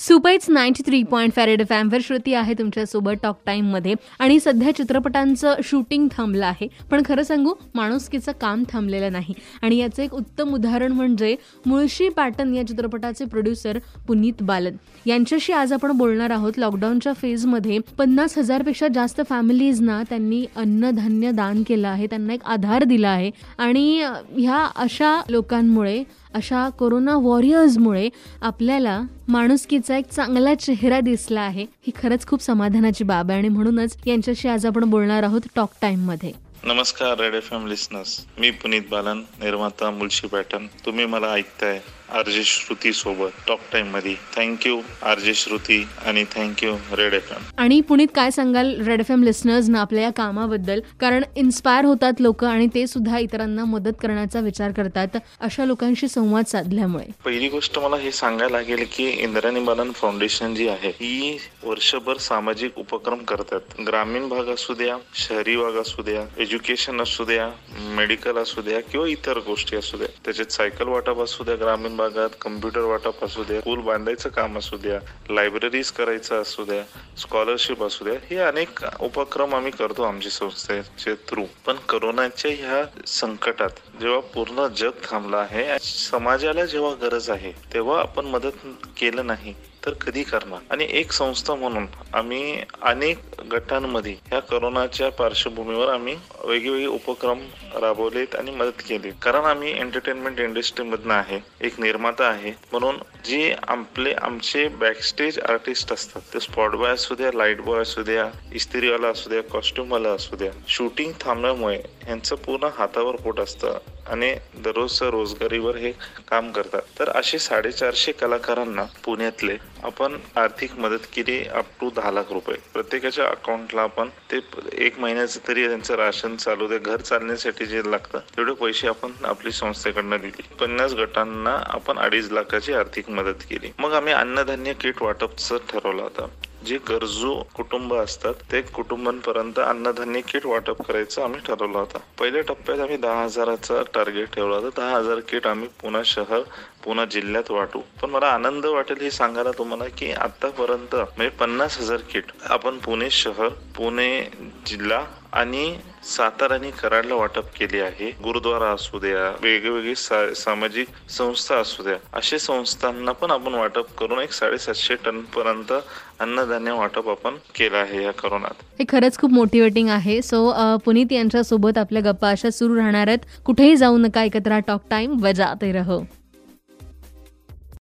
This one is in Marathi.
सुपैच नाईन्टी थ्री पॉईंट फॅरेड फॅमवर श्रुती आहे तुमच्यासोबत टॉक टाईममध्ये आणि सध्या चित्रपटांचं शूटिंग थांबलं आहे. पण खरं सांगू माणुसकीचं काम थांबलेलं नाही. आणि याचं एक उत्तम उदाहरण म्हणजे मुळशी पॅटर्न या चित्रपटाचे प्रोड्युसर पुनीत बालन. यांच्याशी आज आपण बोलणार आहोत. लॉकडाऊनच्या फेजमध्ये पन्नास हजारपेक्षा जास्त फॅमिलीजना त्यांनी अन्नधान्य दान केलं आहे. त्यांना एक आधार दिला आहे. आणि ह्या अशा लोकांमुळे अशा कोरोना वॉरियर्समुळे आपल्याला माणुसकीचं एक चांगला चेहरा दिसला आहे. ही खरंच खूप समाधानाची बाब आहे आणि म्हणूनच यांच्याशी आज आपण बोलणार आहोत टॉक टाइममध्ये. नमस्कार रेड एफ एम लिस्नर्स. मी पुनीत बालन निर्माता मुलशी पॅटर्न. तुम्ही मला ऐकताय आर जे श्रुती सोबत टॉक टाइममध्ये. थँक्यू आर जे श्रुती आणि थँक्यू रेड एफ एम आणि पुनीत काय सांगाल रेड एफ एम लिस्नर्सना आपल्या या कामाबद्दल? कारण इन्स्पायर होतात लोक आणि ते सुद्धा इतरांना मदत करण्याचा विचार करतात अशा लोकांशी संवाद साधल्यामुळे. पहिली गोष्ट मला हे सांगायला लागेल की इंद्राणी बालन फाउंडेशन जी आहे ही वर्षभर सामाजिक उपक्रम करतात. ग्रामीण भाग असू द्या शहरी भाग असू द्या एज्युकेशन असू द्या मेडिकल असू द्या किंवा इतर गोष्टी असू द्या. त्याच्यात सायकल वाटप असू द्या ग्रामीण भागात कम्प्युटर वाटप असू द्या पूल बांधायचं काम असू द्या लायब्ररीज करायचं असू द्या स्कॉलरशिप असू द्या हे अनेक उपक्रम आम्ही करतो आमच्या संस्थेचे थ्रू पण करोनाच्या ह्या संकटात जेव्हा पूर्ण जग थांबलं आहे समाजाला जेव्हा गरज आहे तेव्हा आपण मदत केलं नाही तर कधी करणार? आणि एक संस्था म्हणून आम्ही अनेक गटांमध्ये ह्या करोनाच्या पार्श्वभूमीवर आम्ही वेगवेगळे उपक्रम राबवलेत आणि मदत केली कारण आम्ही एंटरटेनमेंट इंडस्ट्रीमधनं आहे एक निर्माता आहे. म्हणून जे आपले आमचे बॅकस्टेज आर्टिस्ट असतात ते स्पॉट बॉय असू द्या लाइट बॉय असू द्या इस्त्रीवाला असू द्या कॉस्ट्युमवाला असू द्या शूटिंग थांबल्यामुळे यांचं पूर्ण हातावर पोट असतं. आणि दररोजच्या रोजगारीवर हे काम करतात. तर असे साडेचारशे कलाकारांना पुण्यातले आपण आर्थिक मदत केली अप टू दहा लाख रुपये. प्रत्येकाच्या अकाउंटला आपण ते एक महिन्याचं तरी त्यांचं राशन चालू दे घर चालण्यासाठी जे लागतं तेवढे पैसे आपण आपली संस्थेकडनं दिली. पन्नास गटांना आपण अडीच लाखाची आर्थिक मदत केली. मग आम्ही अन्नधान्य किट वाटपचं ठरवलं होतं. जे गरजू कुटुंब असतात ते कुटुंबांपर्यंत अन्नधान्य किट वाटप करायचं आम्ही ठरवलं होतं. पहिल्या टप्प्यात आम्ही दहा हजाराचा टार्गेट ठेवला होता. दहा हजार किट आम्ही पुणे शहर पुणे जिल्ह्यात वाटू. पण मला आनंद वाटेल हे सांगायला तुम्हाला की आतापर्यंत म्हणजे पन्नास हजार किट आपण पुणे शहर पुणे जिल्हा आणि सातारा आणि कराडला वाटप केले आहे. गुरुद्वारा असू द्या वेगवेगळी सा, सामाजिक संस्था असू द्या अशा संस्थांना पण आपण वाटप करून एक साडेसातशे टन पर्यंत अन्नधान्य वाटप आपण केलं आहे या करोनात हे खरंच खूप मोटिवेटिंग आहे. सो पुनीत यांच्या सोबत आपल्या गप्पा अशा सुरू राहणार आहेत. कुठेही जाऊ नका एकत्र टॉक टाइम बजाते रहो.